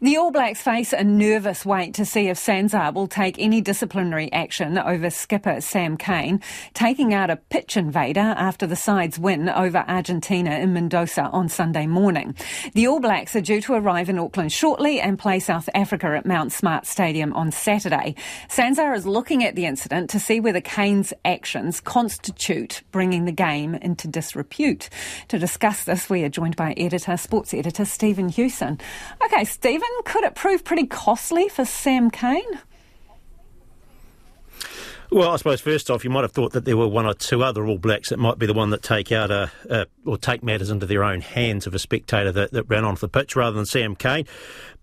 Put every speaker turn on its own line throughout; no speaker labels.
The All Blacks face a nervous wait to see if SANZAAR will take any disciplinary action over skipper Sam Cane, taking out a pitch invader after the side's win over Argentina in Mendoza on Sunday morning. The All Blacks are due to arrive in Auckland shortly and play South Africa at Mount Smart Stadium on Saturday. SANZAAR is looking at the incident to see whether Cane's actions constitute bringing the game into disrepute. To discuss this, we are joined by editor, sports editor Stephen Hewson. Okay, Stephen. Stephen, could it prove pretty costly for Sam Cane?
Well, I suppose first off, you might have thought that there were one or two other All Blacks that might be the one that take out a, a or take matters into their own hands of a spectator that, that ran onto the pitch rather than Sam Cane.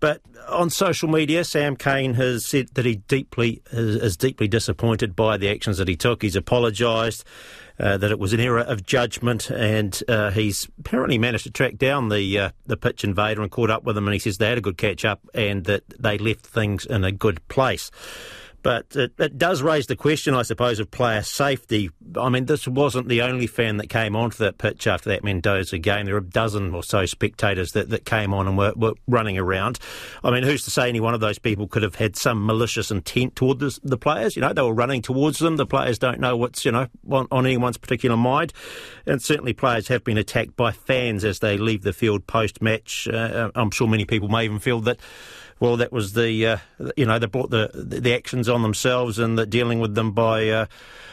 But on social media, Sam Cane has said that he deeply is, is deeply disappointed by the actions that he took. He's apologised. Uh, that it was an error of judgment, and uh, he's apparently managed to track down the uh, the pitch invader and caught up with him. And he says they had a good catch up and that they left things in a good place. But it, it, does raise the question, I suppose, of player safety. I mean, this wasn't the only fan that came onto that pitch after that Mendoza game. There were a dozen or so spectators that, that came on and were, were running around. I mean, who's to say any one of those people could have had some malicious intent toward the, the players? You know, they were running towards them. The players don't know what's, you know, on, on anyone's particular mind. And certainly players have been attacked by fans as they leave the field post match. Uh, I'm sure many people may even feel that well, that was the uh, you know they brought the the actions on themselves and the dealing with them by uh,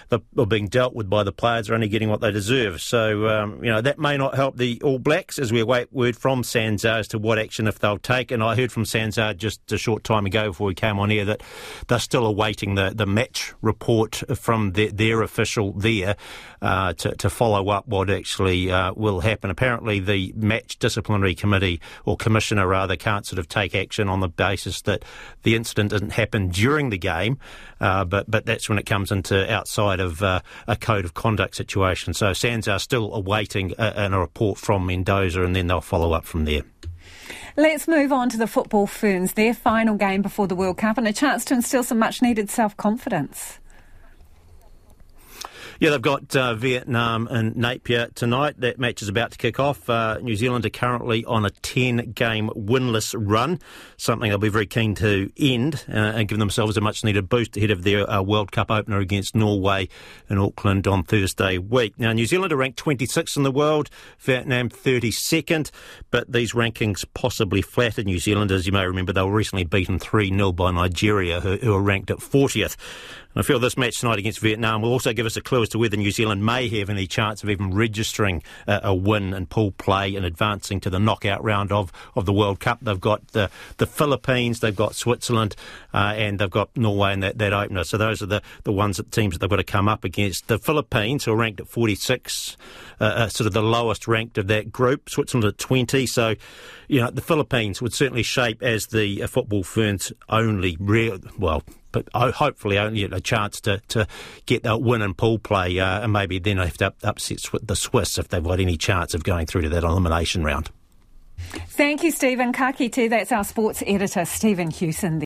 the, or being dealt with by the players are only getting what they deserve. So um, you know that may not help the All Blacks as we await word from SANZAAR as to what action if they'll take. And I heard from SANZAAR just a short time ago before we came on air that they're still awaiting the, the match report from the, their official there uh, to, to follow up what actually uh, will happen. Apparently, the match disciplinary committee or commissioner rather can't sort of take action on the basis that the incident didn't happen during the game, uh, but but that's when it comes into outside of uh, a code of conduct situation. So SANZAAR still awaiting a, a report from Mendoza, and then they'll follow up from there.
Let's move on to the football ferns, their final game before the World Cup, and a chance to instil some much needed self confidence.
Yeah, they've got uh, Vietnam and Napier tonight. That match is about to kick off. Uh, New Zealand are currently on a 10 game winless run, something they'll be very keen to end uh, and give themselves a much needed boost ahead of their uh, World Cup opener against Norway in Auckland on Thursday week. Now, New Zealand are ranked 26th in the world, Vietnam 32nd, but these rankings possibly flattered New Zealand. As you may remember, they were recently beaten 3 0 by Nigeria, who, who are ranked at 40th. And I feel this match tonight against Vietnam will also give us a clue as to whether New Zealand may have any chance of even registering uh, a win in pool play and advancing to the knockout round of, of the World Cup. They've got the, the Philippines, they've got Switzerland, uh, and they've got Norway in that, that opener. So those are the, the ones that teams that they've got to come up against. The Philippines, who are ranked at 46, uh, uh, sort of the lowest ranked of that group. Switzerland at 20. So, you know, the Philippines would certainly shape as the uh, football ferns only real, well, but hopefully only get a chance to, to get that win and pool play, uh, and maybe then have to upset the Swiss if they've got any chance of going through to that elimination round.
Thank you, Stephen Kakiti. That's our sports editor, Stephen Hewson.